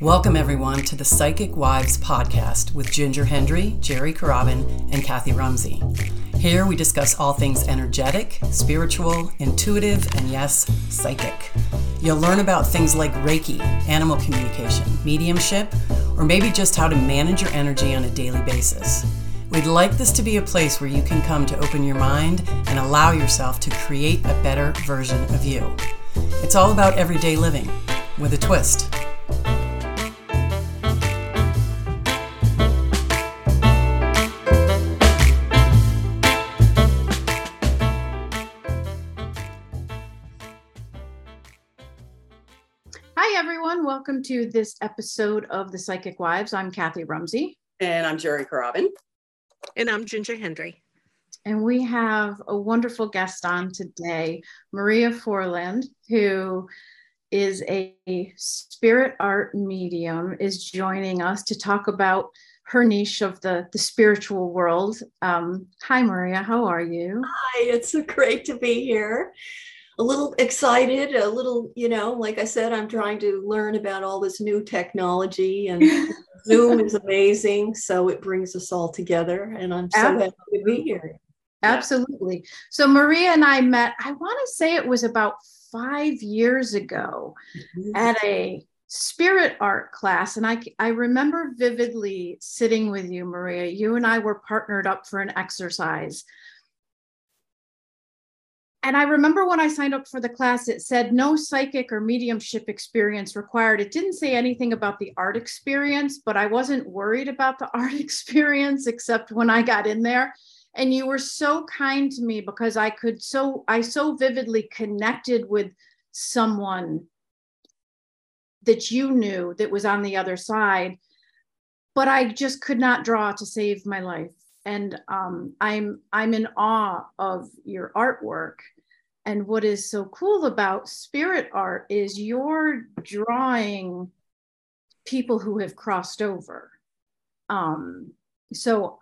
Welcome, everyone, to the Psychic Wives podcast with Ginger Hendry, Jerry Carabin, and Kathy Rumsey. Here we discuss all things energetic, spiritual, intuitive, and yes, psychic. You'll learn about things like Reiki, animal communication, mediumship, or maybe just how to manage your energy on a daily basis. We'd like this to be a place where you can come to open your mind and allow yourself to create a better version of you. It's all about everyday living with a twist. Welcome to this episode of The Psychic Wives. I'm Kathy Rumsey. And I'm Jerry Carabin. And I'm Ginger Hendry. And we have a wonderful guest on today, Maria Forland, who is a spirit art medium, is joining us to talk about her niche of the, the spiritual world. Um, hi, Maria. How are you? Hi, it's so great to be here. A little excited, a little, you know, like I said, I'm trying to learn about all this new technology and Zoom is amazing. So it brings us all together. And I'm so Absolutely. happy to be here. Absolutely. So Maria and I met, I want to say it was about five years ago mm-hmm. at a spirit art class. And I, I remember vividly sitting with you, Maria. You and I were partnered up for an exercise. And I remember when I signed up for the class, it said no psychic or mediumship experience required. It didn't say anything about the art experience, but I wasn't worried about the art experience except when I got in there and you were so kind to me because i could so i so vividly connected with someone that you knew that was on the other side but i just could not draw to save my life and um, i'm i'm in awe of your artwork. And what is so cool about spirit art is you're drawing people who have crossed over. Um, so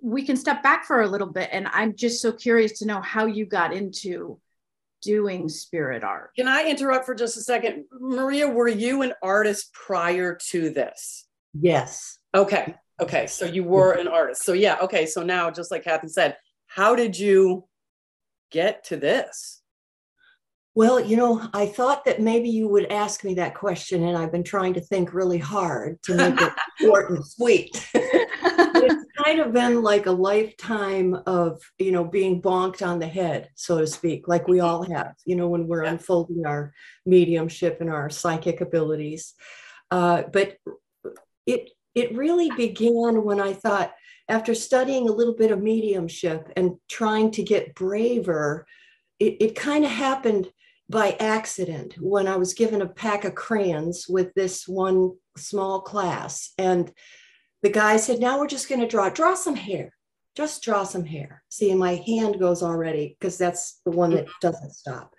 we can step back for a little bit and i'm just so curious to know how you got into doing spirit art. Can i interrupt for just a second? Maria were you an artist prior to this? Yes. Okay okay so you were an artist so yeah okay so now just like kathy said how did you get to this well, you know, I thought that maybe you would ask me that question, and I've been trying to think really hard to make it short and sweet. it's kind of been like a lifetime of, you know, being bonked on the head, so to speak, like we all have, you know, when we're yeah. unfolding our mediumship and our psychic abilities. Uh, but it it really began when I thought, after studying a little bit of mediumship and trying to get braver, it, it kind of happened by accident when I was given a pack of crayons with this one small class. And the guy said, Now we're just going to draw, draw some hair. Just draw some hair. See, my hand goes already because that's the one that mm-hmm. doesn't stop.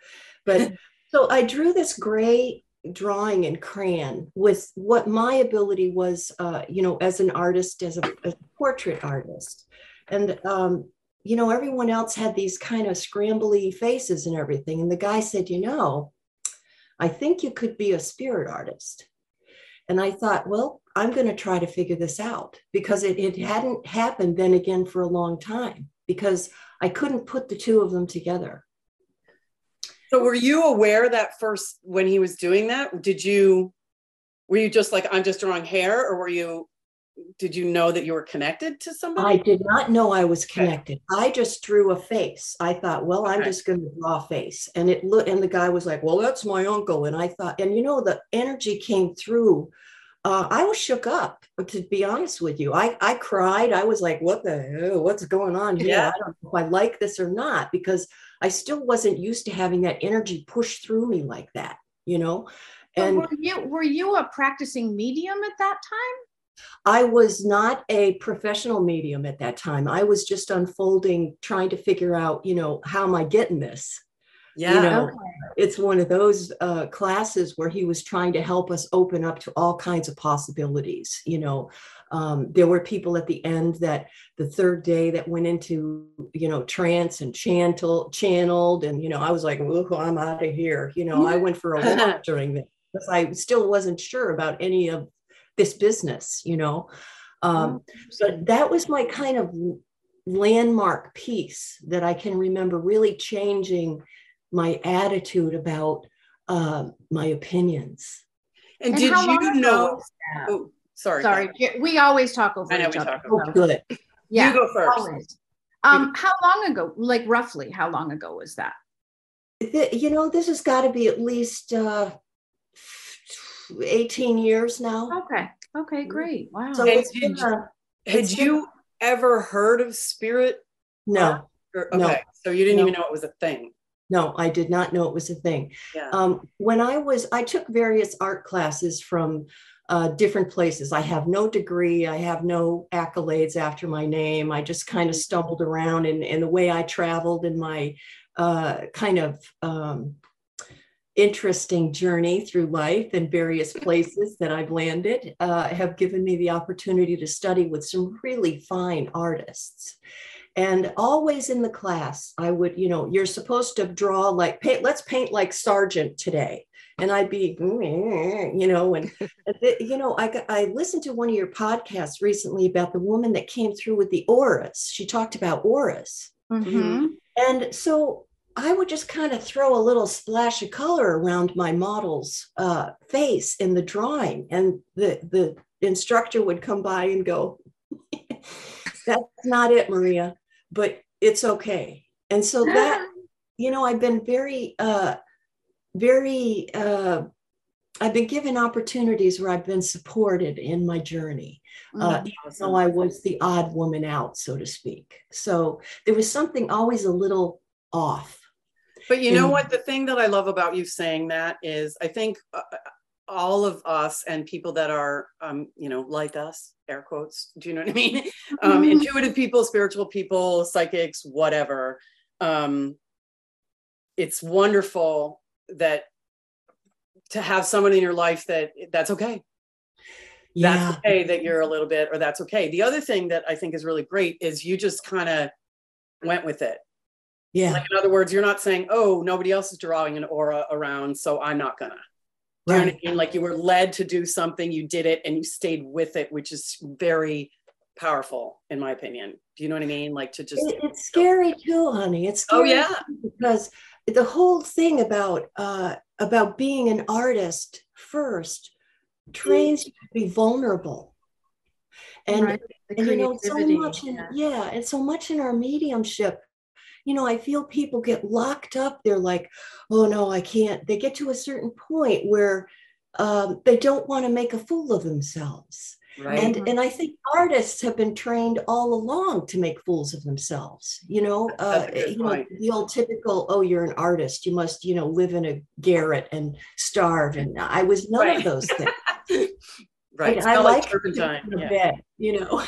But so I drew this gray drawing in crayon with what my ability was, uh, you know, as an artist, as a, as a portrait artist. And um, you know, everyone else had these kind of scrambly faces and everything. And the guy said, you know, I think you could be a spirit artist. And I thought, well, I'm going to try to figure this out because it, it hadn't happened then again for a long time because I couldn't put the two of them together. So were you aware that first when he was doing that? Did you were you just like I'm just drawing hair or were you did you know that you were connected to somebody? I did not know I was connected. Okay. I just drew a face. I thought, well, okay. I'm just going to draw a face. And it looked, and the guy was like, well, that's my uncle. And I thought, and you know, the energy came through. Uh, I was shook up, to be honest with you. I, I cried. I was like, what the hell? What's going on here? Yeah. I don't know if I like this or not, because I still wasn't used to having that energy push through me like that, you know? And were you, were you a practicing medium at that time? I was not a professional medium at that time. I was just unfolding, trying to figure out, you know, how am I getting this? Yeah. You know, okay. it's one of those uh, classes where he was trying to help us open up to all kinds of possibilities. You know, um, there were people at the end that the third day that went into, you know, trance and chantel, channeled. And, you know, I was like, I'm out of here. You know, I went for a walk during the because I still wasn't sure about any of this business, you know. Um, but that was my kind of landmark piece that I can remember really changing my attitude about uh, my opinions. And, And did you know? Was that? Sorry. Sorry, J- we always talk over I know each we other. talk Oh, good. Yeah, You go first. always. Um, how long ago, like roughly, how long ago was that? Th- You know, this has got to be at least uh, 18 years now. Okay, okay, great, wow. So And been did- a- Had It's been- you ever heard of spirit? no, Or, No. okay, so you didn't No. even know it was a thing. no, I did not know it was a thing. Yeah. Um, when I was, I took various art classes from uh, different places. I have no degree, I have no accolades after my name. I just kind of stumbled around, and, and the way I traveled in my uh, kind of um, interesting journey through life and various places that I've landed uh, have given me the opportunity to study with some really fine artists. And always in the class, I would, you know, you're supposed to draw like paint, let's paint like Sargent today. And I'd be, you know, and, and you know, I, got- I listened to one of your podcasts recently about the woman that came through with the auras. She talked about auras. Mhm. And so I would just kind of throw a little splash of color around my model's uh, face in the drawing. And the, the instructor would come by and go, That's not it, Maria, but it's okay. And so that, you know, I've been very, uh, very, uh, I've been given opportunities where I've been supported in my journey uh, Mhm. so I was the odd woman out, so to speak. So there was something always a little off. But you know in- what? The thing that I love about you saying that is, I think uh, all of us and people that are, um, you know, like us, air quotes. Do you know what I mean? um, Mhm. intuitive people, spiritual people, psychics, whatever. Um, it's wonderful that to have someone in your life that that's okay. Yeah, That's okay that you're a little bit, or that's okay. The other thing that I think is really great is you just kind of went with it. yeah, Like in other words, you're not saying, "Oh, nobody else is drawing an aura around, so I'm not gonna." Do you know what. I mean? Like you were led to do something, you did it, and you stayed with it, which is very powerful, in my opinion. Do you know what I mean? Like to just, It- it's scary too, honey. It's oh yeah, because the whole thing about uh, about being an artist first trains you to be vulnerable. And Right, and you know so much in, yeah. yeah and so much in our mediumship you know i feel people get locked up they're like oh no i can't they get to a certain point where um, they don't want to make a fool of themselves right. and and i think artists have been trained all along to make fools of themselves you know uh, That's a good you know the old typical oh you're an artist you must you know live in a garret and starve and i was none Right. of those things right. I, I like like turpentine. Yeah. bed, you know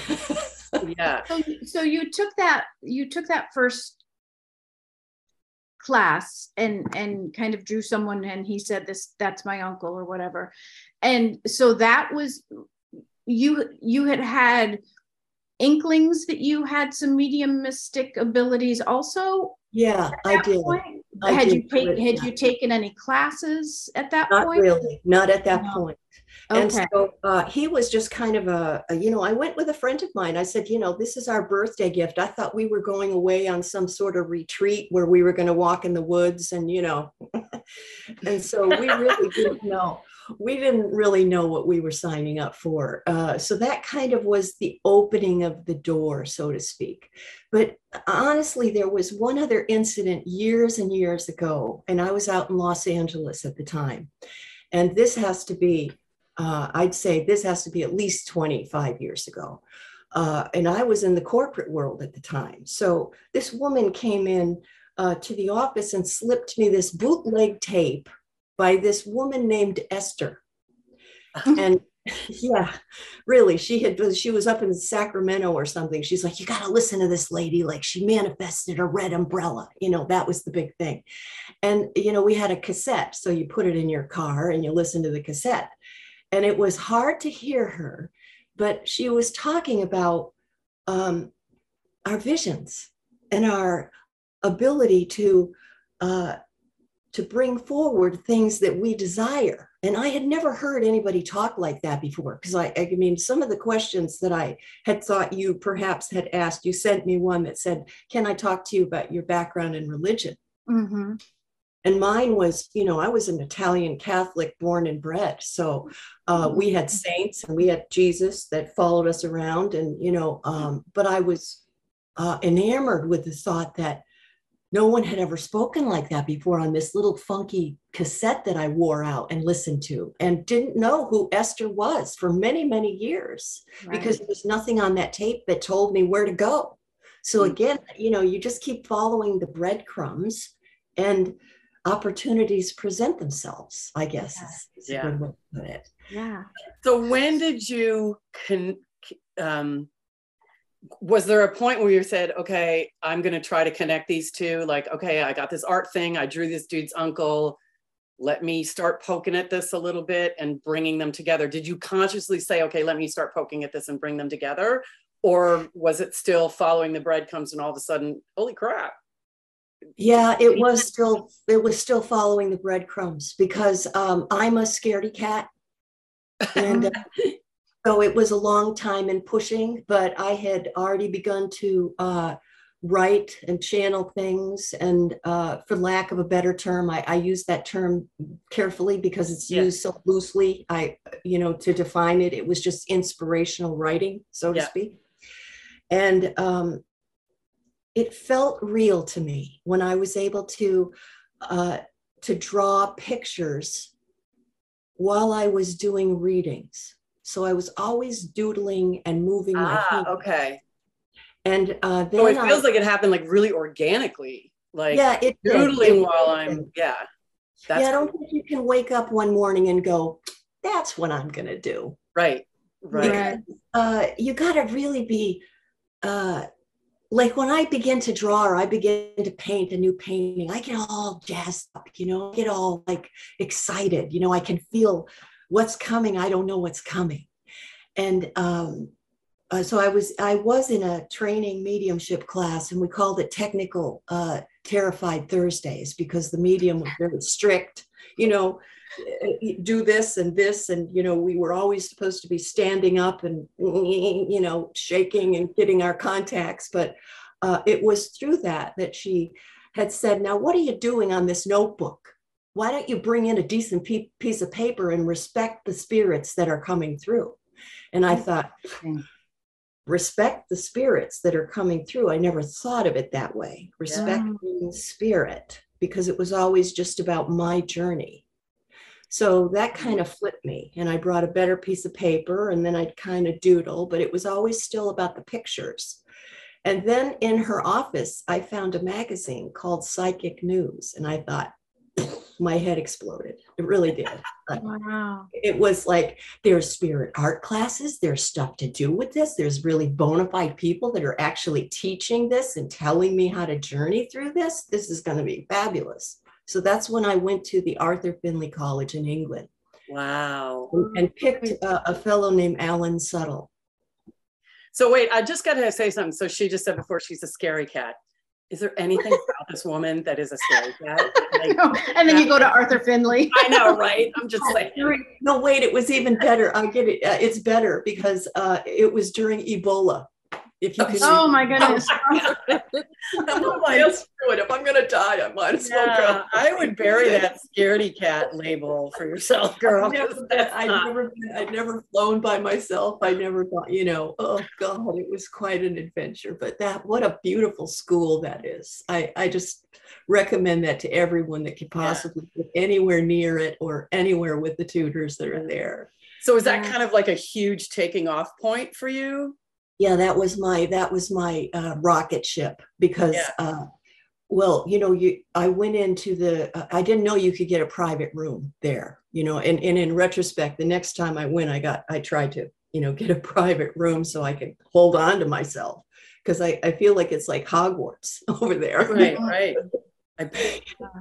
yeah. So, so you took that, you took that first class and, and kind of drew someone and he said this, that's my uncle or whatever. And so that was, you, you had had inklings that you had some mediumistic abilities also? yeah i did? I Had did you taken, had you taken any classes at that Not point? really, not at that No. point. And so uh, he was just kind of a, a, you know, I went with a friend of mine. I said, you know, this is our birthday gift. I thought we were going away on some sort of retreat where we were going to walk in the woods and, you know, and so we really didn't know. We didn't really know what we were signing up for. Uh, so that kind of was the opening of the door, so to speak. But honestly, there was one other incident years and years ago, and I was out in Los Angeles at the time. And this has to be, uh, I'd say this has to be at least 25 years ago. Uh, and I was in the corporate world at the time. So this woman came in uh, to the office and slipped me this bootleg tape by this woman named Esther. And yeah, really, she had she was up in Sacramento or something. She's like, you got to listen to this lady. Like she manifested a red umbrella. You know, that was the big thing. And you know, we had a cassette, so you put it in your car and you listen to the cassette. And it was hard to hear her, but she was talking about um, our visions and our ability to uh, to bring forward things that we desire. And I had never heard anybody talk like that before. Because I, I mean, some of the questions that I had thought you perhaps had asked, you sent me one that said, Can I talk to you about your background in religion? Mhm. And mine was, you know, I was an Italian Catholic born and bred. So uh, we had saints and we had Jesus that followed us around. And, you know, um, but I was uh, enamored with the thought that no one had ever spoken like that before on this little funky cassette that I wore out and listened to, and didn't know who Esther was for many, many years because there was nothing on that tape that told me where to go. So Mm. again, you know, you just keep following the breadcrumbs and opportunities present themselves, I guess is, is Yeah. a good way to put it. Yeah. So when did you con- um was there a point where you said, okay, I'm going to try to connect these two? Like, okay, I got this art thing. I drew this dude's uncle. Let me start poking at this a little bit and bringing them together. Did you consciously say, okay, let me start poking at this and bring them together? Or was it still following the breadcrumbs and all of a sudden, holy crap? Yeah, it was still it was still following the breadcrumbs because um, I'm a scaredy cat, and uh, so it was a long time in pushing. But I had already begun to uh, write and channel things, and uh, for lack of a better term, I, I use that term carefully because it's Yeah. used so loosely. I, you know, to define it, it was just inspirational writing, so to Yeah. speak, and um, it felt real to me when I was able to uh, to draw pictures while I was doing readings. So I was always doodling and moving my Ah, hand. okay. And uh, then So it I- feels like it happened like really organically, like yeah, it doodling It while. I'm, yeah. yeah, I don't think you can wake up one morning and go, "That's what I'm going to do." right, right. Right. uh, you got to really be uh, like when I begin to draw or I begin to paint a new painting, I get all jazzed up, you know, I get all like excited, you know, I can feel what's coming. I don't know what's coming. And um, uh, so I was I was in a training mediumship class and we called it technical uh, terrified Thursdays because the medium was very strict, you know, eh, do this and this and you know we were always supposed to be standing up and you know shaking and getting our contacts but uh, it was through that that she had said now what are you doing on this notebook why don't you bring in a decent pe- piece of paper and respect the spirits that are coming through and i thought Mm. respect the spirits that are coming through i never thought of it that way respecting spirit because it was always just about my journey so that kind of flipped me. And I brought a better piece of paper and then I'd kind of doodle, but it was always still about the pictures. And then in her office, I found a magazine called Psychic News. And I thought, my head exploded. It really did. Wow. It was like there's spirit art classes, there's stuff to do with this. There's really bona fide people that are actually teaching this and telling me how to journey through this. This is going to be fabulous. So that's when I went to the Arthur Findlay College in England Wow. and, and picked uh, a fellow named Alan Suttle. So wait, I just got to say something. So she just said before she's a scary cat. Is there anything about this woman that is a scary cat? Like, and then you go to Arthur Findlay. I know, right? I'm just saying. During- no, wait, it was even better. I get it. Uh, it's better because uh, it was during Ebola. If you can. Oh, oh my goodness. Why else do it? If I'm going to die, I might as well Yeah, go. I would bury that scaredy cat label for yourself, girl. I'd never, 'cause I'd never, been- I'd never flown by myself. I never thought, you know, oh God, it was quite an adventure. But that, what a beautiful school that is. I, I just recommend that to everyone that could possibly get anywhere near it or anywhere with the tutors that are there. So is that kind of like a huge taking off point for you? Yeah, that was my that was my uh, rocket ship because, Yeah. uh, well, you know, you I went into the uh, I didn't know you could get a private room there, you know, and and in retrospect, the next time I went, I got I tried to you know get a private room so I could hold on to myself because I I feel like it's like Hogwarts over there, Right, right.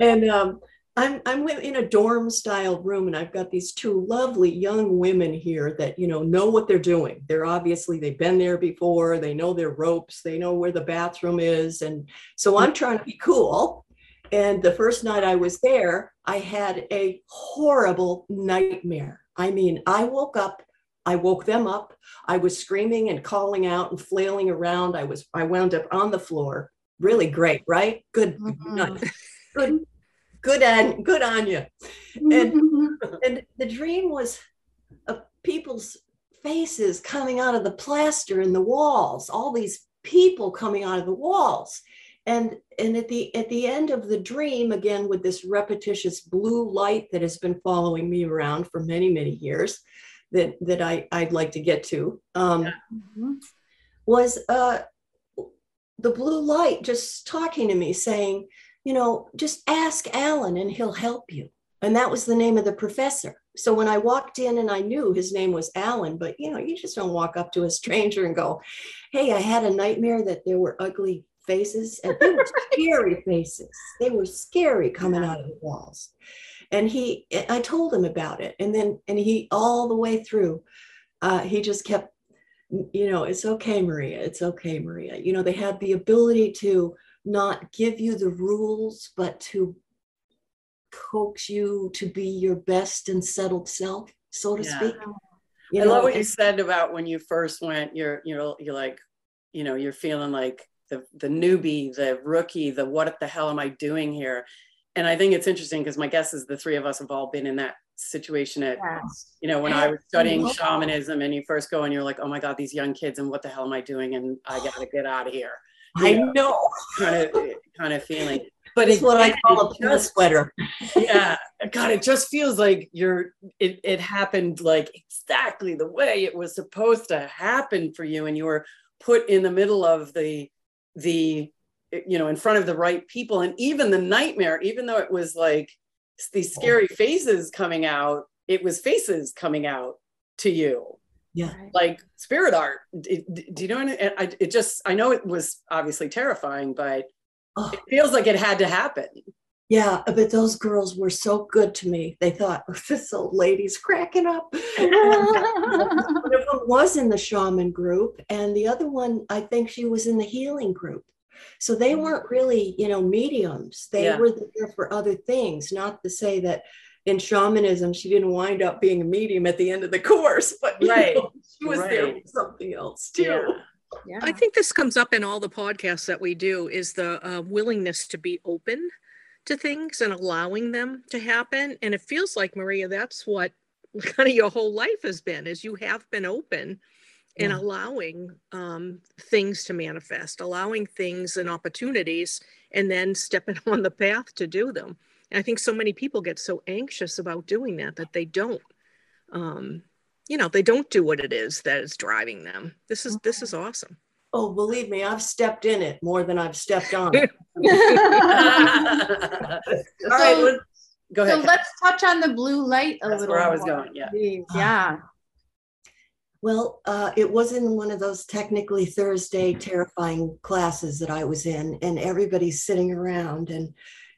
And um, I'm I'm in a dorm style room, and I've got these two lovely young women here that you know know what they're doing. They're obviously they've been there before. They know their ropes. They know where the bathroom is, and so I'm trying to be cool. And the first night I was there, I had a horrible nightmare. I mean, I woke up, I woke them up. I was screaming and calling out and flailing around. I was, I wound up on the floor. Really great, right? Good, Mhm. good, good on, good on you. And and the dream was of people's faces coming out of the plaster in the walls all these people coming out of the walls and and at the at the end of the dream again with this repetitious blue light that has been following me around for many many years that that i i'd like to get to um Mhm. was uh the blue light just talking to me saying you know just ask alan and he'll help you. And that was the name of the professor. So when i walked in and i knew his name was alan but you know you just don't walk up to a stranger and go hey i had a nightmare that there were ugly faces. And they were scary faces. They were scary coming out of the walls. And he i told him about it. And then and he all the way through uh, he just kept you know it's okay maria. It's okay maria. You know they had the ability to not give you the rules but to coax you to be your best and settled self so to Yeah. speak I love what you said about when you first went. You're, you know, you're like, you know, you're feeling like the the newbie, the rookie, the what the hell am I doing here? And I think it's interesting because my guess is the three of us have all been in that situation at, Yes. you know, when I was studying shamanism and you first go and you're like, oh my God, these young kids and what the hell am I doing? And I gotta get out of here. I know. Kind of kind of feeling. But it's what i call a sweater. Yeah. God it just feels like you're it, it happened like exactly the way it was supposed to happen for you and you were put in the middle of the the you know in front of the right people. And even the nightmare even though it was like these scary oh. faces coming out it was faces coming out to you yeah like spirit art It- do you know what I, I it just i know it was obviously terrifying but oh. it feels like it had to happen Yeah, but those girls were so good to me. They thought, "Oh, this old lady's cracking up. one of them was in the shaman group, and the other one, I think she was in the healing group. So they mm. weren't really, you know, mediums. They Yeah. were there for other things, not to say that in shamanism she didn't wind up being a medium at the end of the course, but Right, know, she was there right. for something else too. yeah Yeah. I think this comes up in all the podcasts that we do is the uh, willingness to be open to things and allowing them to happen. And it feels like Maria, that's what kind of your whole life has been is you have been open and Yeah. allowing um, things to manifest, allowing things and opportunities, and then stepping on the path to do them. And I think so many people get so anxious about doing that that they don't. Um, you know, they don't do what it is that is driving them. This is this is awesome. Oh, believe me, I've stepped in it more than I've stepped on it. All right, So- let's, go So let's touch on the blue light a little. That's little. where I was more, going, yeah. Yeah. Well, uh, it was in one of those technically Thursday terrifying classes that I was in, and everybody's sitting around. And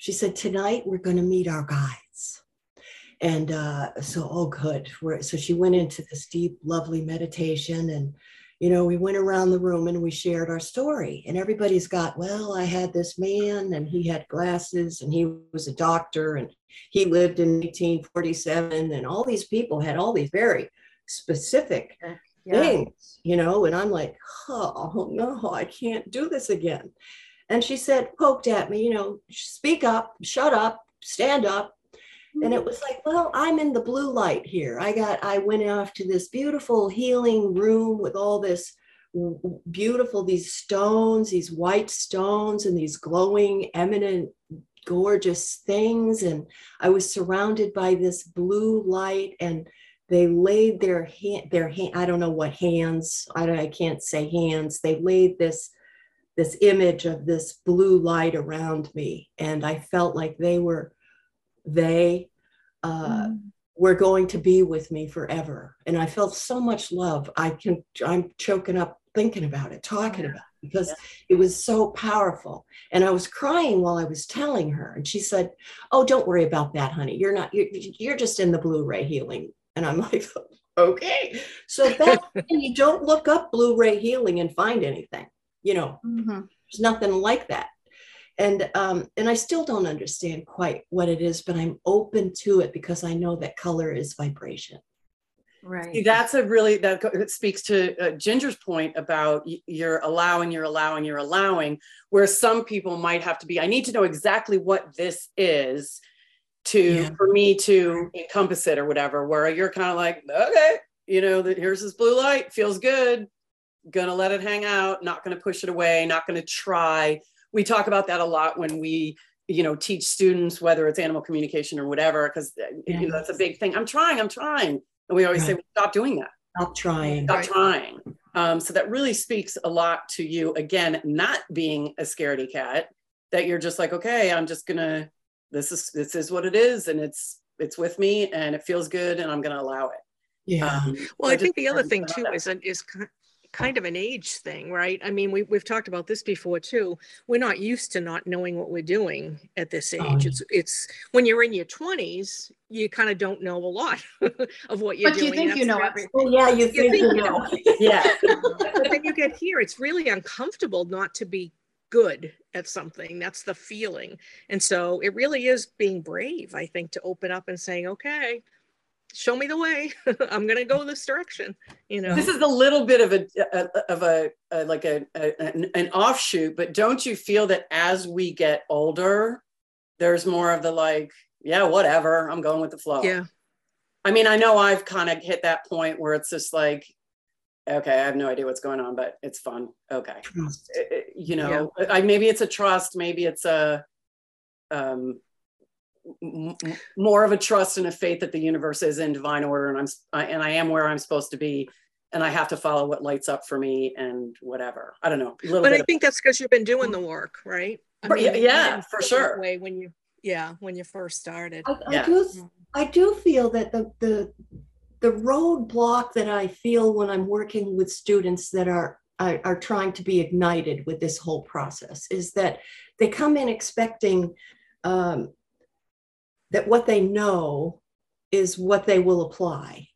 she said, Tonight we're going to meet our guides. And uh, so, oh, good. We're, so she went into this deep, lovely meditation. And, you know, we went around the room and we shared our story. And everybody's got, well, I had this man and he had glasses and he was a doctor and he lived in 1847. And all these people had all these very specific Yeah. things, you know, and I'm like, oh no, I can't do this again. And she said, poked at me, you know, speak up, shut up, stand up. And it was like, well, I'm in the blue light here. I got, I went off to this beautiful healing room with all this beautiful, these stones, these white stones, and these glowing, eminent, gorgeous things. And I was surrounded by this blue light and they laid their hand their hand i don't know what hands i don't i can't say hands they laid this this image of this blue light around me. And i felt like they were they uh, were going to be with me forever. And i felt so much love. I can i'm choking up thinking about it talking about it because it was so powerful. And i was crying while i was telling her. And she said oh don't worry about that honey. You're not you're, you're just in the blue ray healing. And i'm like okay. So that you don't look up blue ray healing and find anything you know Mhm. there's nothing like that and um, and I still don't understand quite what it is, but I'm open to it because I know that color is vibration. Right. See, that's a really that speaks to uh, Ginger's point about you're allowing, you're allowing, you're allowing. Where some people might have to be, I need to know exactly what this is to yeah. for me to encompass it or whatever. Where you're kind of like, okay, you know, that here's this blue light, feels good, gonna let it hang out, not gonna push it away, not gonna try. We talk about that a lot when we you know teach students whether it's animal communication or whatever because you know, that's a big thing i'm trying i'm trying and we always right. say, stop doing that. Stop trying. Stop right. trying. Um, so that really speaks a lot to you. Again, not being a scaredy cat, that you're just like, okay, I'm just gonna, this is this is what it is, and it's it's with me and it feels good and I'm gonna allow it. Yeah. Um, well, I, I think the other thing too that. is is kind of an age thing, right? I mean, we, we've talked about this before too. We're not used to not knowing what we're doing at this oh, age. Oh. It's it's when you're in your 20s, you kind of don't know a lot of what you're but doing. But you think you know everything. Well, yeah, you, you think, think, you know. yeah. but then you get here, it's really uncomfortable not to be good at something. That's the feeling. And so it really is being brave, I think, to open up and saying, okay, show me the way. I'm going to go this direction you know? This is a little bit of a, a of a, a like a, an, an offshoot but don't you feel that as we get older there's more of the like yeah whatever i'm going with the flow? Yeah. I mean i know i've kind of hit that point where it's just like okay i have no idea what's going on but it's fun. Okay. You know yeah. I, maybe it's a trust maybe it's a um more of a trust and a faith that the universe is in divine order and I'm and I am where I'm supposed to be and I have to follow what lights up for me and whatever. I don't know. but I think that's because you've been doing the work, right? I mean, yeah, yeah for sure. Way when you yeah when you first started. I, I yeah. do I do feel that the the the roadblock that I feel when I'm working with students that are, are are trying to be ignited with this whole process is that they come in expecting um, that what they know is what they will apply.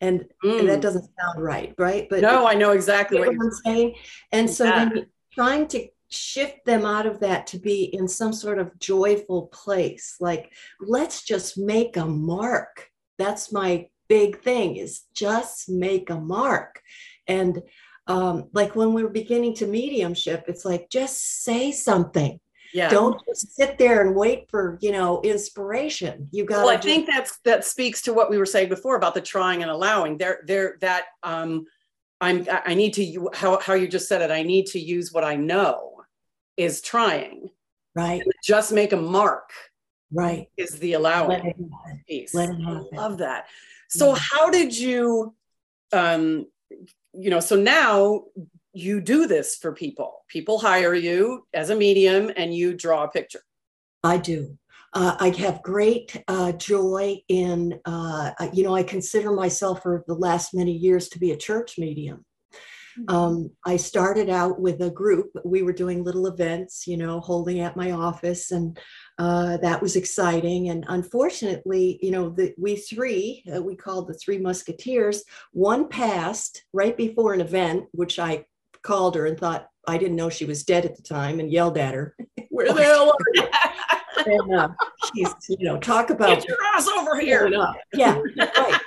And, mm. and that mm. doesn't sound right, right? But no, I know exactly what you're saying. And so yeah. then trying to shift them out of that to be in some sort of joyful place, like let's just make a mark. That's my big thing is just make a mark. And um, like when we're beginning to mediumship, it's like just say something yeah. Don't just sit there and wait for you know inspiration. You got well i just... think that's that speaks to what we were saying before about the trying and allowing. There there that um i'm i need to how, how you just said it i need to use what i know is trying. Right. Just make a mark right. is the allowing piece. Happen. love that. So yeah. how did you um you know so now you do this for people. People hire you as a medium and you draw a picture. I do. Uh, I have great uh, joy in, uh, you know, I consider myself for the last many years to be a church medium. Mm-hmm. Um, I started out with a group. We were doing little events, you know, holding at my office, and uh, that was exciting. And unfortunately, you know, the, we three, uh, we called the Three Musketeers, one passed right before an event, which I called her and thought I didn't know she was dead at the time and yelled at her. Where the hell are you? and uh, she's, you know, talk about get your ass over here. Yeah, right.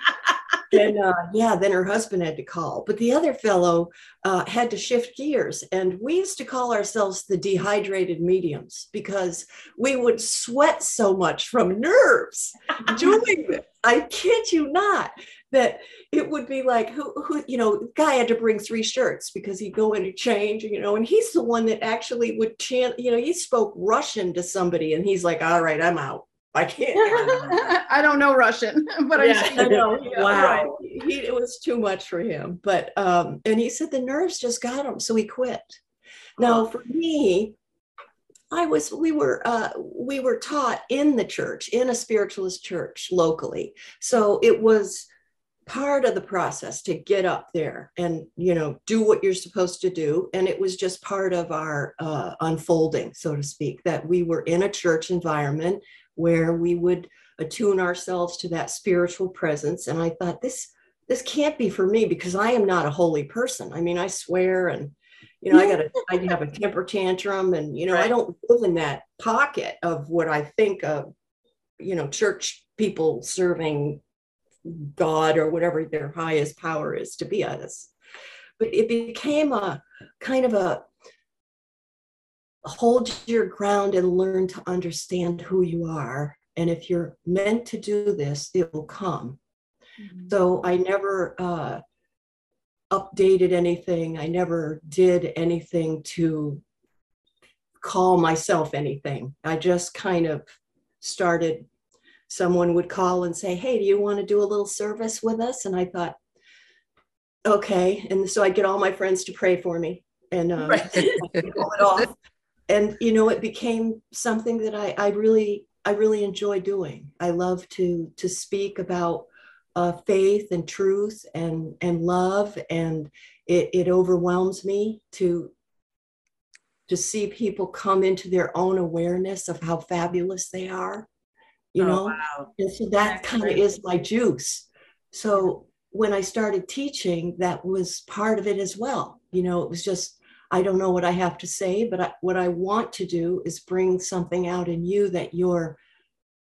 And uh, yeah, then her husband had to call. But the other fellow uh, had to shift gears. And we used to call ourselves the dehydrated mediums because we would sweat so much from nerves doing this. I kid you not that it would be like who who you know guy had to bring three shirts because he'd go in to change you know and he's the one that actually would chant you know he spoke russian to somebody and he's like all right i'm out i can't i don't know russian but yeah, I, I know. Yeah, wow. Right. he, it was too much for him but um and he said the nerves just got him so he quit. Now for me I was we were uh, we were taught in the church in a spiritualist church locally, so it was part of the process to get up there and you know do what you're supposed to do. And it was just part of our uh, unfolding so to speak that we were in a church environment where we would attune ourselves to that spiritual presence and i thought this this can't be for me because i am not a holy person i mean i swear and You know, I got to, I have a temper tantrum and, you know, Right. I don't live in that pocket of what I think of, you know, church people serving God or whatever their highest power is to be us. But it became a kind of a hold your ground and learn to understand who you are. And if you're meant to do this, it will come. So I never uh, updated anything. I never did anything to call myself anything. I just kind of started. Someone would call and say, Hey, do you want to do a little service with us? And I thought, Okay. And so I'd get all my friends to pray for me and uh, Right. it off. And you know, it became something that I, I really, I really enjoy doing. I love to to speak about uh, faith and truth and and love, and it, it overwhelms me to to see people come into their own awareness of how fabulous they are. You Oh, know, wow. and so that kind of is my juice. So when I started teaching, that was part of it as well. You know, it was just, I don't know what I have to say, but I, what I want to do is bring something out in you that you're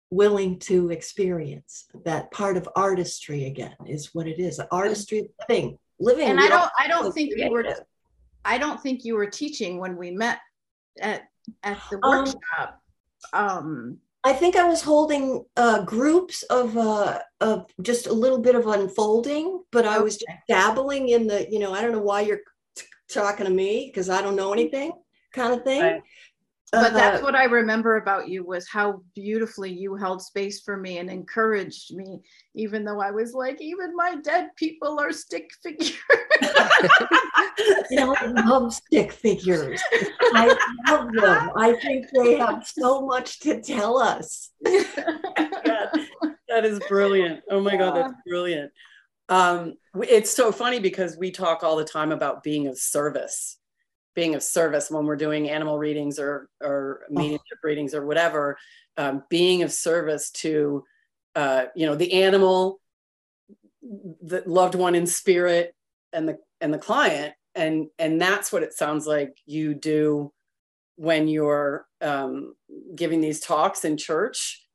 willing to experience. That part of artistry again is what it is. Artistry of living, living. And I don't, I don't think you were. I don't think you were teaching when we met at, at the Um, workshop. Um, I think I was holding uh, groups of uh, of just a little bit of unfolding, but I was just dabbling in the, you know, I don't know why you're talking to me because I don't know anything, kind of thing. Right. but that's Uh, what I remember about you was how beautifully you held space for me and encouraged me, even though I was like, even my dead people are stick figures. you know, I love stick figures. I love them. I think they have so much to tell us. Yeah, that is brilliant. Oh my God, that's brilliant. Um, it's so funny because we talk all the time about being of service, being of service when we're doing animal readings or or mediumship readings or whatever. Um, being of service to, uh, you know, the animal, the loved one in spirit, and the and the client, and and that's what it sounds like you do when you're um, giving these talks in church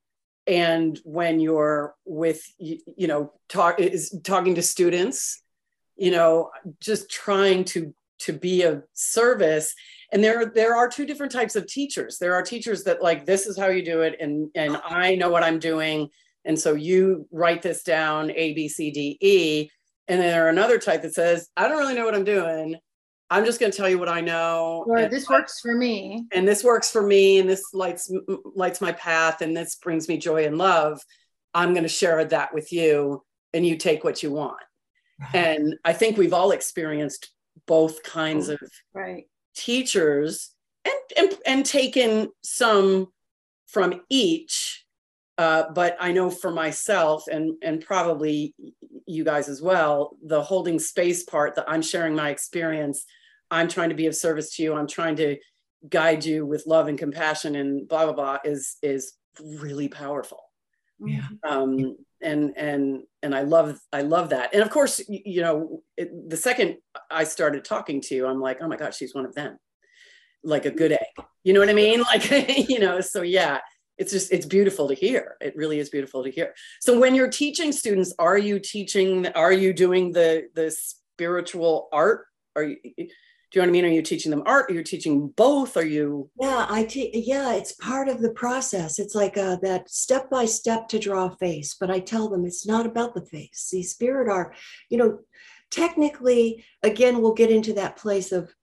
and when you're with you, you know talk is talking to students you know just trying to to be of service. And there there are two different types of teachers. There are teachers that like this is how you do it and and i know what i'm doing and so you write this down a b c d e. And then there are another type that says i don't really know what i'm doing i'm just going to tell you what i know or and this works for me. and this works for me and this lights lights my path and this brings me joy and love i'm going to share that with you and you take what you want and i think we've all experienced both kinds of Right. teachers and and, and taken some from each uh, but i know for myself and and probably you guys as well the holding space part that i'm sharing my experience i'm trying to be of service to you i'm trying to guide you with love and compassion and blah blah blah is is really powerful Yeah. um, and and and I love I love that. And of course, you know, it, the second I started talking to you, I'm like, oh my gosh, she's one of them, like a good egg. You know what I mean? Like, you know, so yeah, it's just it's beautiful to hear. It really is beautiful to hear. So when you're teaching students, are you teaching? Are you doing the the spiritual art? Are you? Do you know what I mean? Are you teaching them art? Are you teaching both? Are you? Yeah, I te- yeah, it's part of the process. It's like uh, that step by step to draw a face, but I tell them it's not about the face. See, spirit art, you know, technically, again, we'll get into that place of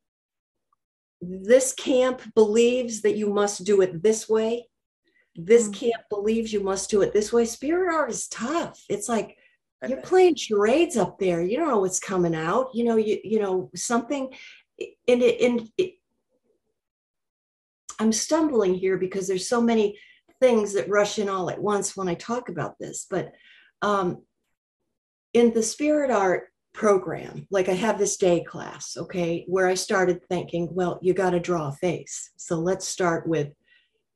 this camp believes that you must do it this way. This Mm. camp believes you must do it this way. Spirit art is tough. It's like you're playing charades up there. You don't know what's coming out. You know, you you know something, and it and it, I'm stumbling here because there's so many things that rush in all at once when I talk about this. But um, in the spirit art program, like I have this day class, okay, where I started thinking, well, you got to draw a face. So let's start with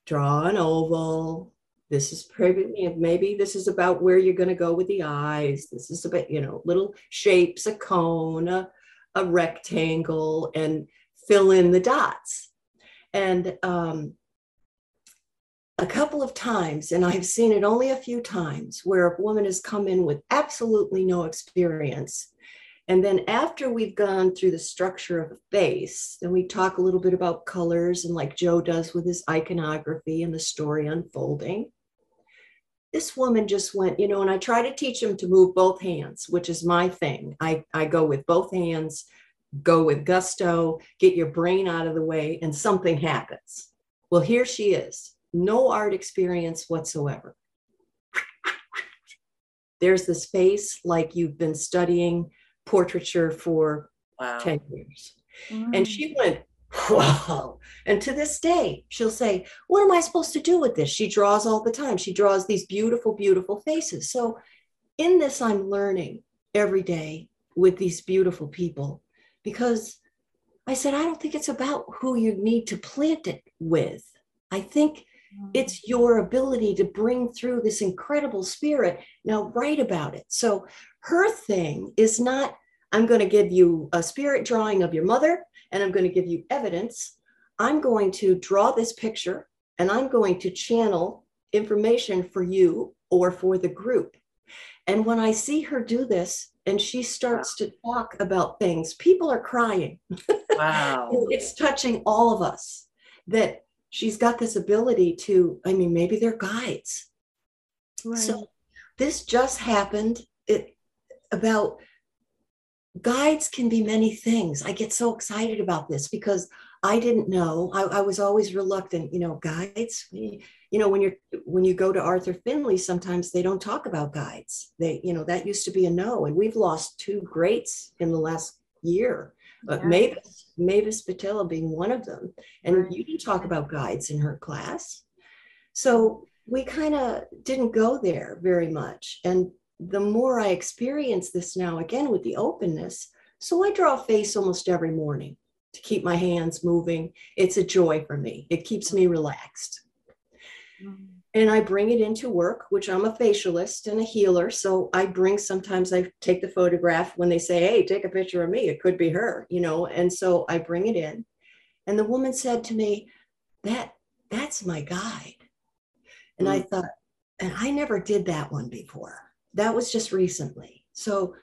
draw an oval. This is maybe maybe this is about where you're going to go with the eyes. This is about you know little shapes, a cone, a, a rectangle, and fill in the dots. And um, a couple of times, and I've seen it only a few times, where a woman has come in with absolutely no experience. And then after we've gone through the structure of a face, then we talk a little bit about colors and like Joe does with his iconography and the story unfolding. This woman just went, you know, and I try to teach them to move both hands, which is my thing. I, I go with both hands, go with gusto, get your brain out of the way, and something happens. Well, here she is no art experience whatsoever. There's this face like you've been studying portraiture for wow. 10 years. Mm. And she went, wow. And to this day, she'll say, What am I supposed to do with this? She draws all the time. She draws these beautiful, beautiful faces. So, in this, I'm learning every day with these beautiful people because I said, I don't think it's about who you need to plant it with. I think mm-hmm. it's your ability to bring through this incredible spirit. Now, write about it. So, her thing is not, I'm going to give you a spirit drawing of your mother and I'm going to give you evidence. I'm going to draw this picture and I'm going to channel information for you or for the group. And when I see her do this and she starts to talk about things, people are crying. Wow. it's touching all of us that she's got this ability to, I mean, maybe they're guides. Right. So this just happened it, about guides can be many things. I get so excited about this because I didn't know. I, I, was always reluctant, you know, guides. You know, when you're when you go to Arthur Findlay, sometimes they don't talk about guides. They, you know, that used to be a no. And we've lost two greats in the last year uh, yeah. Mavis, Mavis Pittilla being one of them. And right. you didn't talk about guides in her class. So we kind of didn't go there very much. And the more I experience this now, again with the openness, so I draw a face almost every morning to keep my hands moving. It's a joy for me, it keeps me relaxed. Mm-hmm and I bring it into work, which I'm a facialist and a healer. So I bring sometimes I take the photograph when they say, Hey, take a picture of me. It could be her, you know. And so I bring it in. And the woman said to me, That that's my guide. And mm-hmm. I mm. thought, and I never did that one before. That was just recently. So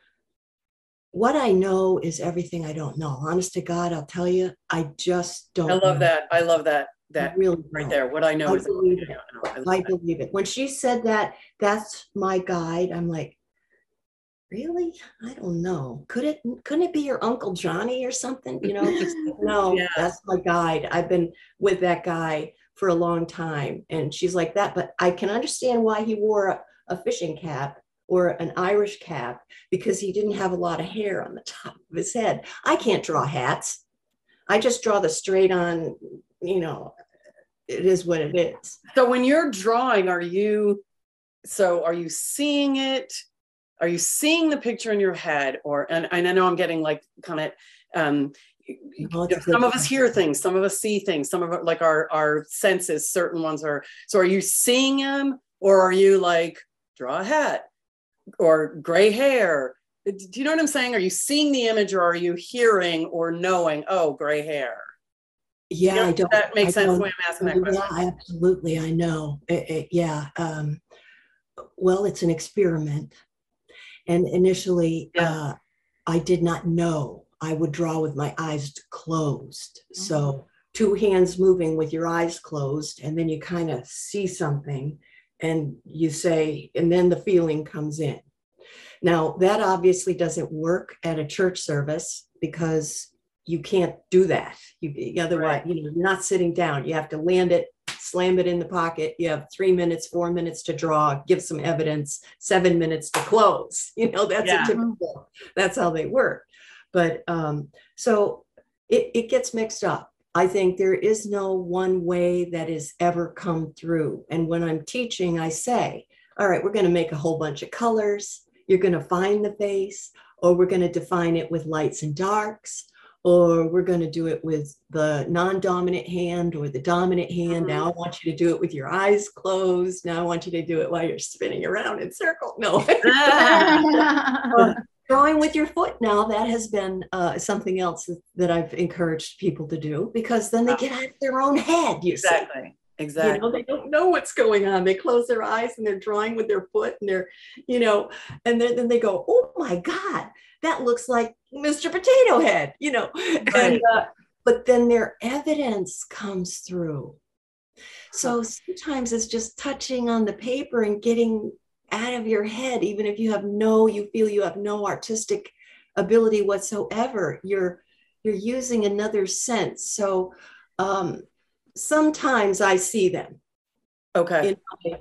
what I know is everything I don't know. Honest to God, I'll tell you, I just don't. I love know. that. I love that that really right there. What I know I is believe it. I, I believe it. When she said that, that's my guide. I'm like, really? I don't know. Could it couldn't it be your uncle Johnny or something? You know, no, yeah. that's my guide. I've been with that guy for a long time. And she's like that, but I can understand why he wore a, a fishing cap or an Irish cap because he didn't have a lot of hair on the top of his head. I can't draw hats. I just draw the straight on you know, it is what it is. So when you're drawing, are you so are you seeing it? Are you seeing the picture in your head? Or and, and I know I'm getting like kind of um no, some of us hear things, some of us see things, some of it like our our senses, certain ones are so are you seeing them or are you like draw a hat or gray hair? Do you know what I'm saying? Are you seeing the image or are you hearing or knowing, oh, gray hair? Yeah, you know, I don't. That makes I sense. The way I'm asking that question. Yeah, absolutely. I know. It, it, yeah. Um, well, it's an experiment, and initially, yeah. uh, I did not know I would draw with my eyes closed. Mm-hmm. So two hands moving with your eyes closed, and then you kind of see something, and you say, and then the feeling comes in. Now that obviously doesn't work at a church service because you can't do that. You otherwise, right. you know, you're not sitting down. You have to land it, slam it in the pocket. You have three minutes, four minutes to draw, give some evidence, seven minutes to close. You know, that's yeah. a typical. That's how they work. But um, so it, it gets mixed up. I think there is no one way that has ever come through. And when I'm teaching, I say, all right, we're going to make a whole bunch of colors. You're going to find the face, or we're going to define it with lights and darks, or we're going to do it with the non-dominant hand or the dominant hand. Now I mm-hmm. want you to do it with your eyes closed. Now I want you to do it while you're spinning around in circle. No. Um, drawing with your foot. Now that has been uh, something else that i've encouraged people to do because then they get out of their own head you exactly see. exactly. You know they don't know what's going on. They close their eyes and they're drawing with their foot and they're you know and then, then they go oh my god that looks like mr potato head you know. Right. and, uh, but then their evidence comes through. So sometimes it's just touching on the paper and getting out of your head, even if you have no, you feel you have no artistic ability whatsoever. You're you're using another sense. So um, sometimes I see them. Okay. In my,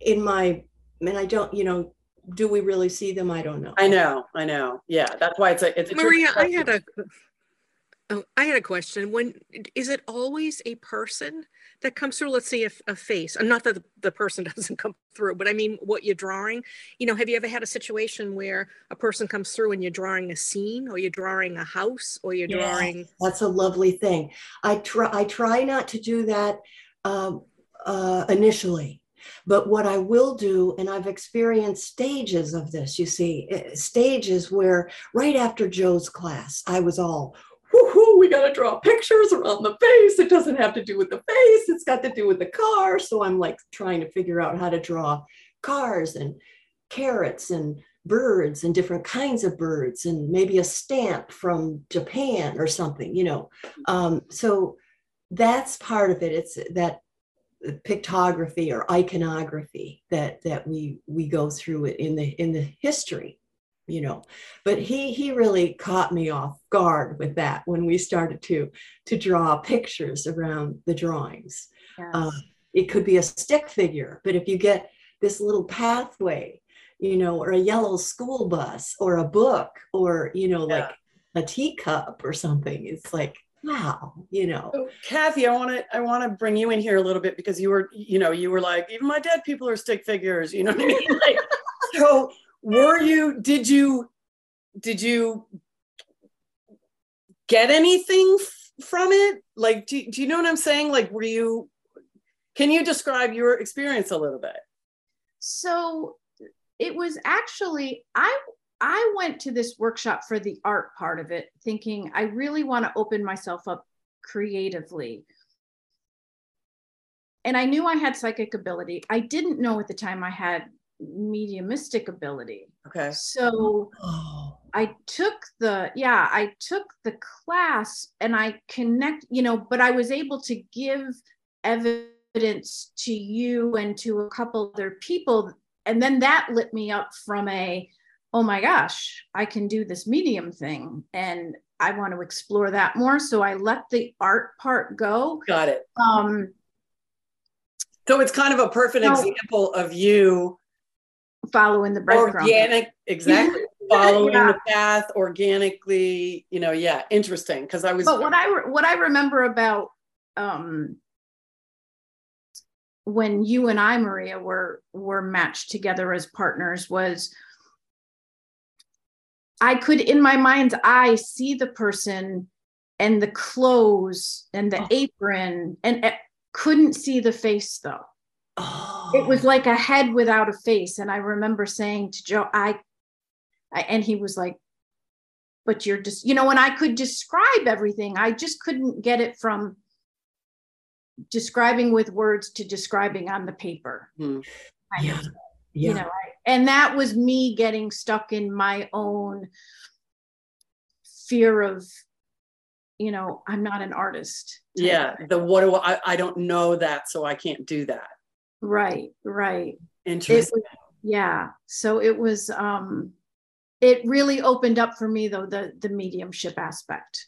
in my, and I don't, you know, do we really see them? I don't know. I know, I know. Yeah, that's why it's a. It's a Maria, I had a Oh, I had a question. When is it always a person that comes through? Let's say a, a face. And not that the, the, person doesn't come through, but I mean what you're drawing. You know, have you ever had a situation where a person comes through and you're drawing a scene, or you're drawing a house, or you're yeah, drawing? That's a lovely thing. I try. I try not to do that um, uh, initially. But what I will do, and I've experienced stages of this, you see, eh, stages where right after Joe's class, I was all, we got to draw pictures around the face. It doesn't have to do with the face, it's got to do with the car. So I'm like trying to figure out how to draw cars and carrots and birds and different kinds of birds and maybe a stamp from Japan or something, you know. Um, so that's part of it. It's that pictography or iconography that that we we go through it in the in the history you know but he he really caught me off guard with that when we started to to draw pictures around the drawings yes. uh, it could be a stick figure but if you get this little pathway you know or a yellow school bus or a book or you know yeah. like a teacup or something it's like wow you know so, kathy i want to i want to bring you in here a little bit because you were you know you were like even my dead people are stick figures you know what i mean like so were you did you did you get anything f- from it? Like do, do you know what i'm saying? Like were you can you describe your experience a little bit? So it was actually i i went to this workshop for the art part of it thinking i really want to open myself up creatively. And i knew i had psychic ability. I didn't know at the time i had mediumistic ability. Okay. So oh. I took the, yeah, I took the class and I connect, you know, but I was able to give evidence to you and to a couple other people. And then that lit me up from a, oh my gosh, I can do this medium thing. And I want to explore that more. So I let the art part go. Got it. Um, so it's kind of a perfect example of you following the breadcrumb. Organic, exactly. following yeah. the path organically, you know, yeah, interesting. Cause I was But what I re- what I remember about um when you and I, Maria, were were matched together as partners was I could in my mind's eye see the person and the clothes and the oh. apron and uh, couldn't see the face though. Oh. It was like a head without a face. And I remember saying to Joe, I, I, and he was like, but you're just, you know, when I could describe everything, I just couldn't get it from describing with words to describing on the paper. Mm. Yeah. yeah. You know, I, and that was me getting stuck in my own fear of you know i'm not an artist yeah the what do I, I don't know that so i can't do that Right, right. Interesting. Was, yeah. So it was um it really opened up for me though the the mediumship aspect.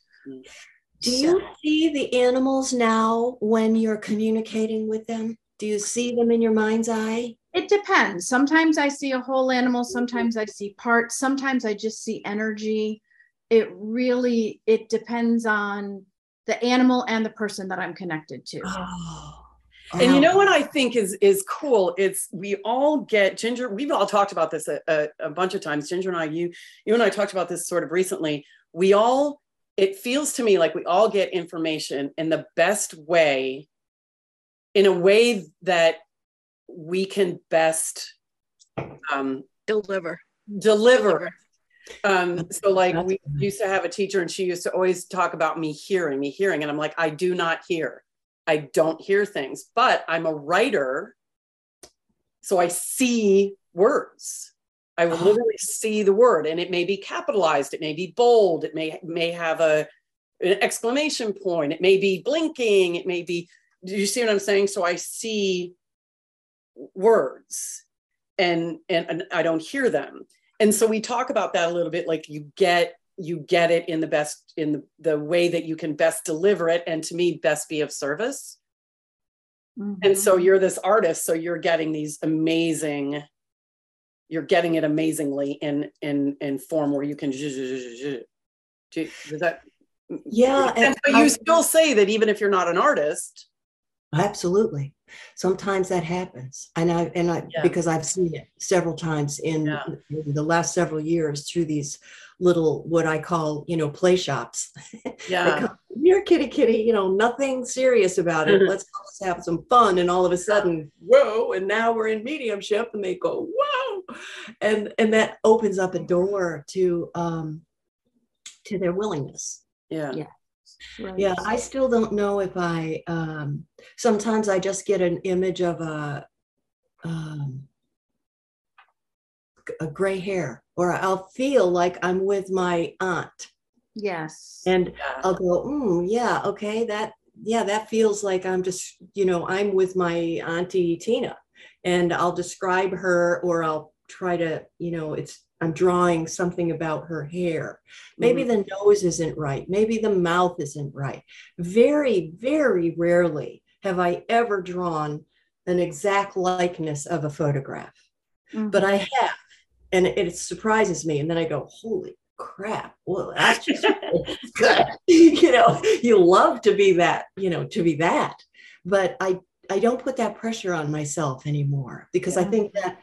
Do you see the animals now when you're communicating with them? Do you see them in your mind's eye? It depends. Sometimes I see a whole animal, sometimes I see parts, sometimes I just see energy. It really it depends on the animal and the person that I'm connected to. Oh. And you know what I think is is cool? It's we all get Ginger. We've all talked about this a, a, a, bunch of times. Ginger and I, you you and I talked about this sort of recently. We all. It feels to me like we all get information in the best way, in a way that we can best um, deliver. deliver. Deliver. Um, so like we used to have a teacher and she used to always talk about me hearing, me hearing. And I'm like, I do not hear. I don't hear things, but I'm a writer. So I see words. I will uh-huh. literally see the word and it may be capitalized, it may be bold, it may may have a an exclamation point, it may be blinking, it may be do you see what I'm saying? So I see words and and, and I don't hear them. And so we talk about that a little bit like you get you get it in the best in the, the way that you can best deliver it and to me best be of service. Mm-hmm. And so you're this artist so you're getting these amazing you're getting it amazingly in in in form where you can does that yeah and but you still say that even if you're not an artist absolutely sometimes that happens and i and i yeah. because i've seen it several times in, yeah. in, the last several years through these little what i call you know play shops. Yeah. you're kitty kitty you know nothing serious about it. Let's have some fun. And all of a sudden whoa and now we're in mediumship and they go whoa. And and that opens up a door to um to their willingness. Yeah. Yeah. Right. Yeah, I still don't know if I. Um, sometimes I just get an image of a um, a gray hair, or I'll feel like I'm with my aunt. Yes. And yeah. I'll go, mm, yeah, okay, that yeah, that feels like I'm just, you know, I'm with my auntie Tina, and I'll describe her, or I'll try to, you know, it's I'm drawing something about her hair. Maybe mm-hmm. the nose isn't right. Maybe the mouth isn't right. Very, very rarely have I ever drawn an exact likeness of a photograph, mm-hmm. but I have. And it, it surprises me. And then I go, holy crap. Well, that's just good. you know, you love to be that, you know, to be that. But I I don't put that pressure on myself anymore because yeah. I think that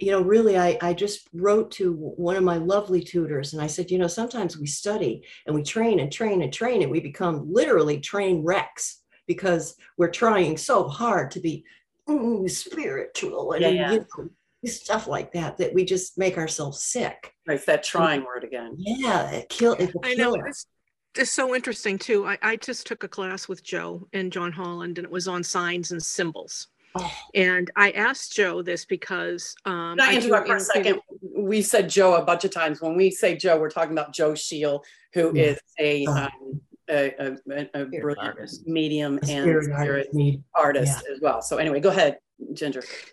you know, really, I, I just wrote to one of my lovely tutors and I said, you know, sometimes we study and we train and train and train and we become literally train wrecks because we're trying so hard to be mm, spiritual and yeah, You know, stuff like that that we just make ourselves sick. It's that trying and, word again. Yeah, it kill. It's I know. It's, it's so interesting too. I, I just took a class with Joe and John Holland, and it was on signs and symbols. Oh. And I asked Joe this because um, Can I interrupt for a second? We said Joe a bunch of times. When we say Joe, we're talking about Joe Scheel, who yeah. is a, oh. um, a, a, a, brilliant artist. medium and spirit, spirit artist, artist yeah. as well. So anyway, go ahead,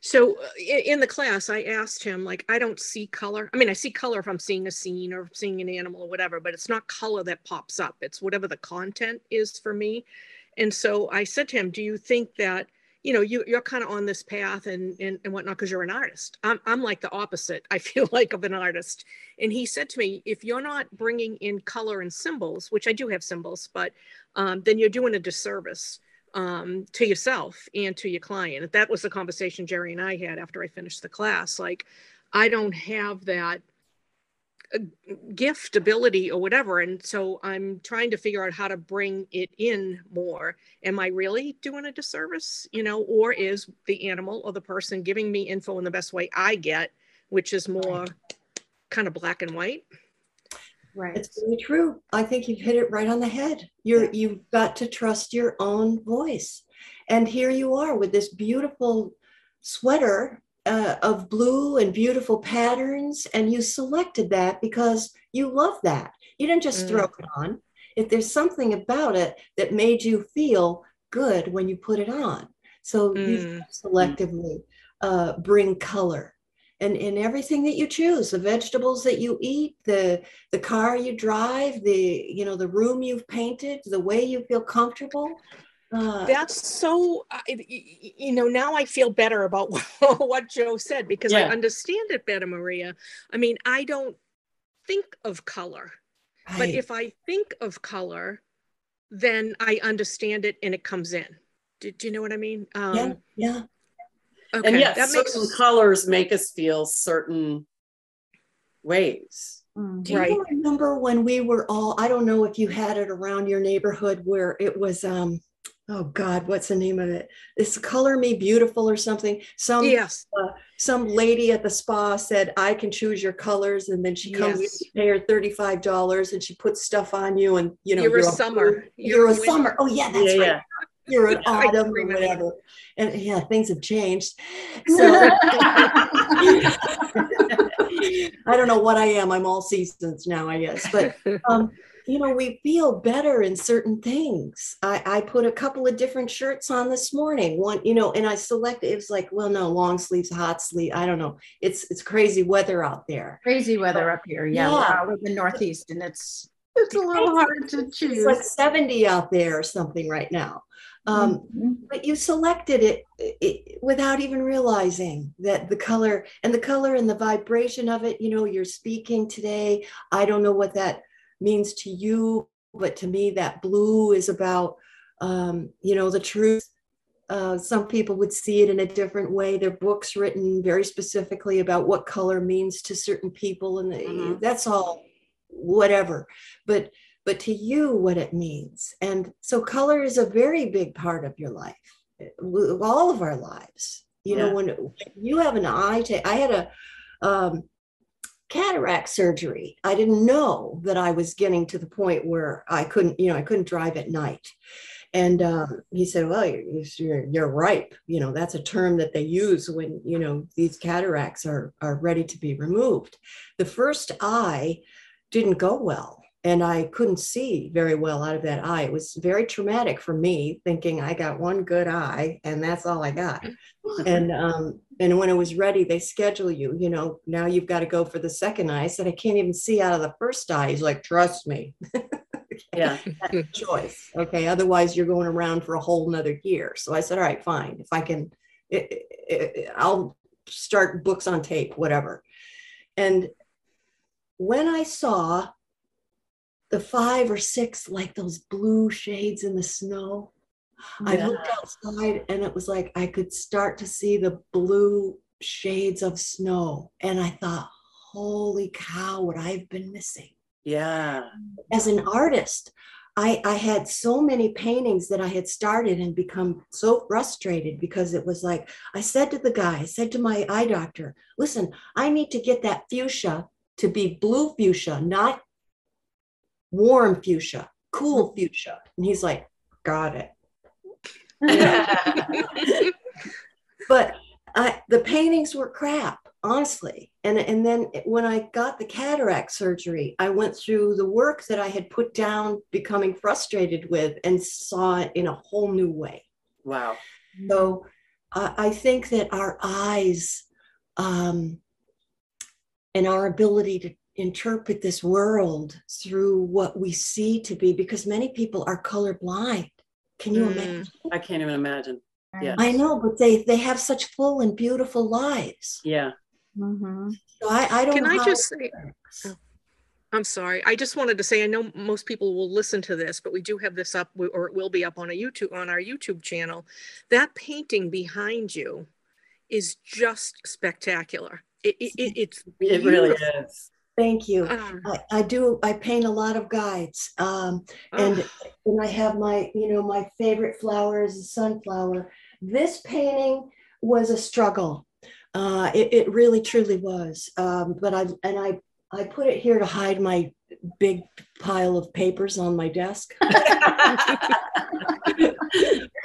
So uh, in the class, I asked him, like, I don't see color. I mean, I see color if I'm seeing a scene or seeing an animal or whatever, but it's not color that pops up. It's whatever the content is for me. And so I said to him, do you think that you know you, you're kind of on this path and and, and whatnot because you're an artist I'm, I'm like the opposite i feel like of an artist and he said to me if you're not bringing in color and symbols which i do have symbols but um, then you're doing a disservice um, to yourself and to your client. That was the conversation jerry and i had after i finished the class. Like i don't have that gift ability or whatever. And so i'm trying to figure out how to bring it in more. Am i really doing a disservice you know or is the animal or the person giving me info in the best way i get which is more kind of black and white right it's really true i think you've hit it right on the head you're yeah. you've got to trust your own voice and here you are with this beautiful sweater uh, of blue and beautiful patterns, and you selected that because you love that. You didn't just mm. throw it on. If there's something about it that made you feel good when you put it on, so mm. you selectively uh, bring color and in everything that you choose the vegetables that you eat the the car you drive the you know the room you've painted the way you feel comfortable uh, That's so, uh, you know, now I feel better about what Joe said because yeah. I understand it better, Maria. I mean, I don't think of color, right. but if I think of color, then I understand it and it comes in. Do, do you know what I mean? Um, yeah, yeah. Okay. And yes, that certain makes... colors make us feel certain ways. Mm, Do you remember when we were all, I don't know if you had it around your neighborhood where it was um oh God, what's the name of it? It's Color Me Beautiful or something. Some Yes. uh, some lady at the spa said, I can choose your colors. And then she comes, Yes. you pay her $35 and she puts stuff on you and you know, You're a blue, summer. You're, a winter. summer. Oh yeah, that's yeah, right. yeah. You're an autumn or whatever. And yeah, things have changed. So I don't know what I am. I'm all seasons now, I guess. But um, you know, we feel better in certain things. I, I put a couple of different shirts on this morning. One, you know, and I selected. It was like, well, no, long sleeves, hot sleeve. I don't know. It's it's crazy weather out there. Crazy weather up here. Yeah, Yeah. we're out in the Northeast, and it's it's a little hard to It's choose. like 70 out there or something right now. Um, Mhm. but you selected it, it without even realizing that the color and the color and the vibration of it you know you're speaking today i don't know what that means to you but to me that blue is about um, you know the truth uh, some people would see it in a different way there are books written very specifically about what color means to certain people and Mhm. that's all whatever but but to you what it means. And so color is a very big part of your life all of our lives. You know Yeah. when you have an eye i had a um, cataract surgery. I didn't know that i was getting to the point where i couldn't you know i couldn't drive at night. And um, he said well you're, you're, you're ripe. You know that's a term that they use when you know these cataracts are are ready to be removed. The first eye didn't go well and I couldn't see very well out of that eye. It was very traumatic for me, thinking I got one good eye and that's all I got. and um, and when it was ready, they schedule you. You know, now you've got to go for the second eye. I said I can't even see out of the first eye. He's like, trust me, Yeah. that's a choice. Okay, otherwise you're going around for a whole nother year. So I said, all right, fine. If I can, it, it- it- I'll start books on tape, whatever. And when I saw the five or six like those blue shades in the snow, I looked outside and it was like I could start to see the blue shades of snow. And I thought, holy cow, what I've been missing Yeah. as an artist I, I had so many paintings that I had started and become so frustrated because it was like I said to the guy, I said to my eye doctor, listen, I need to get that fuchsia to be blue fuchsia, not warm fuchsia, cool fuchsia. And he's like, got it. But I, the paintings were crap, honestly. And, and then when I got the cataract surgery, I went through the work that I had put down, becoming frustrated with, and saw it in a whole new way. wow. So uh, I think that our eyes um, and our ability to interpret this world through what we see to be, because many people are colorblind. Can you Mm. imagine? I can't even imagine. Yeah. I know, but they they have such full and beautiful lives. Yeah. mm-hmm. So I, I don't Can know. I how just say. Oh. I'm sorry. I just wanted to say, I know most people will listen to this, but we do have this up, or it will be up on a YouTube, on our YouTube channel. That painting behind you is just spectacular. It, it, it- it's It really is. Thank you. Um, I, I do. I paint a lot of guides, um, and oh, and I have my you know my favorite flower is a sunflower. This painting was a struggle. Uh, it, it really truly was. Um, but I and I I put it here to hide my big pile of papers on my desk.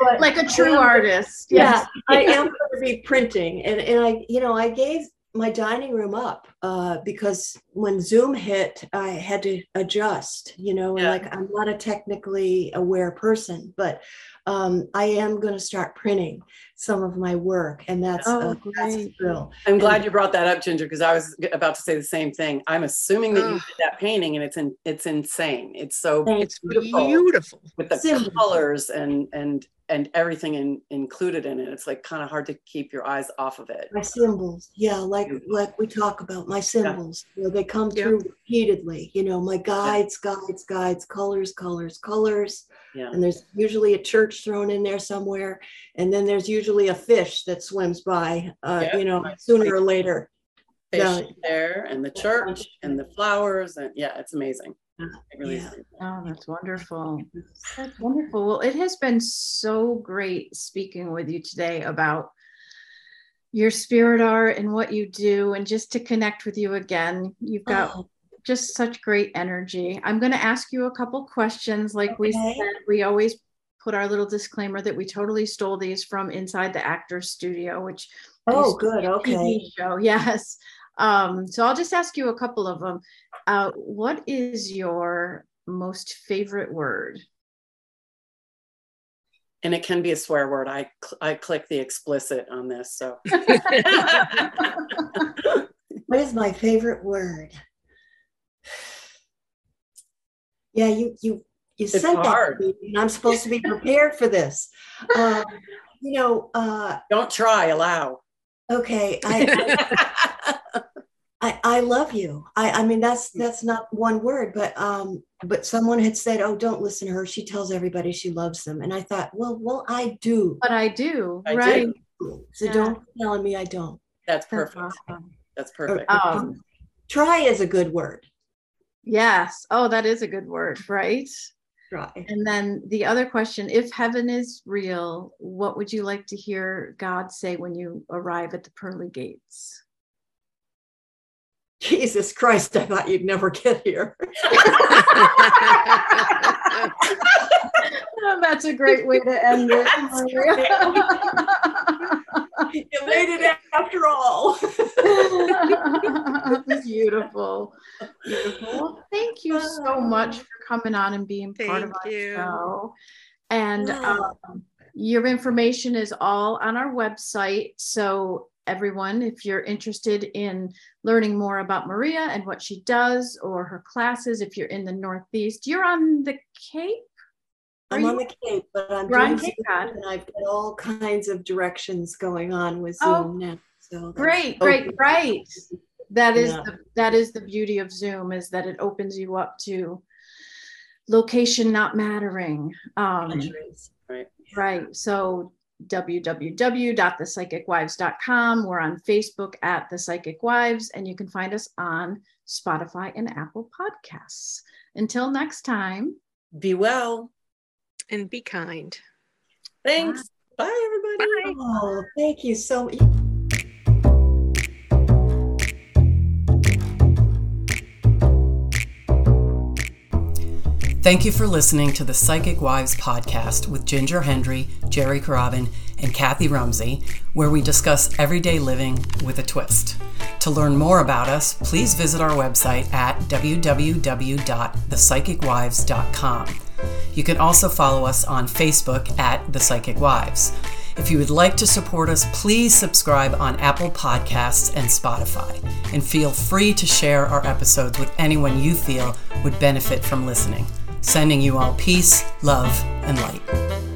But Like a true artist. yeah, Yes. I am going to be printing, and and I, you know, I gave my dining room up uh, because when Zoom hit, I had to adjust. You know, Yeah. like I'm not a technically aware person, but um, I am going to start printing some of my work, and that's Oh, uh, that's a thrill. I'm glad you brought that up, Ginger, because I was about to say the same thing. I'm assuming that you did that painting, and it's in, it's insane. It's so it's beautiful. beautiful. with the Simple. colors and and and everything in, included in it. It's like kind of hard to keep your eyes off of it. My symbols, yeah, like like we talk about my symbols. You know, they come Yeah. through repeatedly. You know, my guides, guides, guides, colors, colors, colors. Yeah. and there's usually a church thrown in there somewhere and then there's usually a fish that swims by uh, Yeah. you know sooner or later Fish Yeah. there and the church and the flowers and yeah, it's amazing. It really Yeah. Oh, that's wonderful. That's wonderful. Well, it has been so great speaking with you today about your spirit art and what you do, and just to connect with you again. You've got Oh, just such great energy. I'm going to ask you a couple questions. Like we said, we always put our little disclaimer that we totally stole these from Inside the Actors Studio, which oh, good. Okay. TV show. Yes. Um, so I'll just ask you a couple of them. Uh, what is your most favorite word? And it can be a swear word. I cl- I click the explicit on this. So What is my favorite word? Yeah, you you you It's said hard. that, to me, and I'm supposed to be prepared for this. Um, you know, uh, don't try, allow. okay, I, I I love you. I I mean that's that's not one word, but um, but someone had said, oh, don't listen to her. She tells everybody she loves them, and I thought, well, well, I do. But I do, I right? do. So Yeah. don't be telling me I don't. That's That's perfect. awesome. That's perfect. Um, Try is a good word. yes. Oh, that is a good word, right? Try. And then the other question if heaven is real, what would you like to hear God say when you arrive at the pearly gates? Jesus Christ, I thought you'd never get here. Oh, That's a great way to end it. you made it after all. Beautiful. Beautiful. Well, thank you so much for coming on and being part of Thank our you. show. And um, your information is all on our website. So, everyone, if you're interested in learning more about Maria and what she does or her classes, if you're in the Northeast, you're on the Cape. I'm on the Cape, but I'm doing Cape Zoom, Cod. and I've got all kinds of directions going on with Oh, Zoom now. So Great, great, open. right. That is Yeah. the that is the beauty of Zoom is that it opens you up to location not mattering. Um, Right. right. So www.thepsychicwives.com. We're on Facebook at The Psychic Wives, and you can find us on Spotify and Apple Podcasts. Until next time. Be well. And be kind. Thanks. Bye, everybody. Oh, thank you so much. Thank you for listening to the Psychic Wives podcast with Ginger Hendry, Jerry Carabin, and Kathy Rumsey, where we discuss everyday living with a twist. To learn more about us, please visit our website at www.thepsychicwives.com. You can also follow us on Facebook at The Psychic Wives. If you would like to support us, please subscribe on Apple Podcasts and Spotify. And feel free to share our episodes with anyone you feel would benefit from listening. Sending you all peace, love, and light.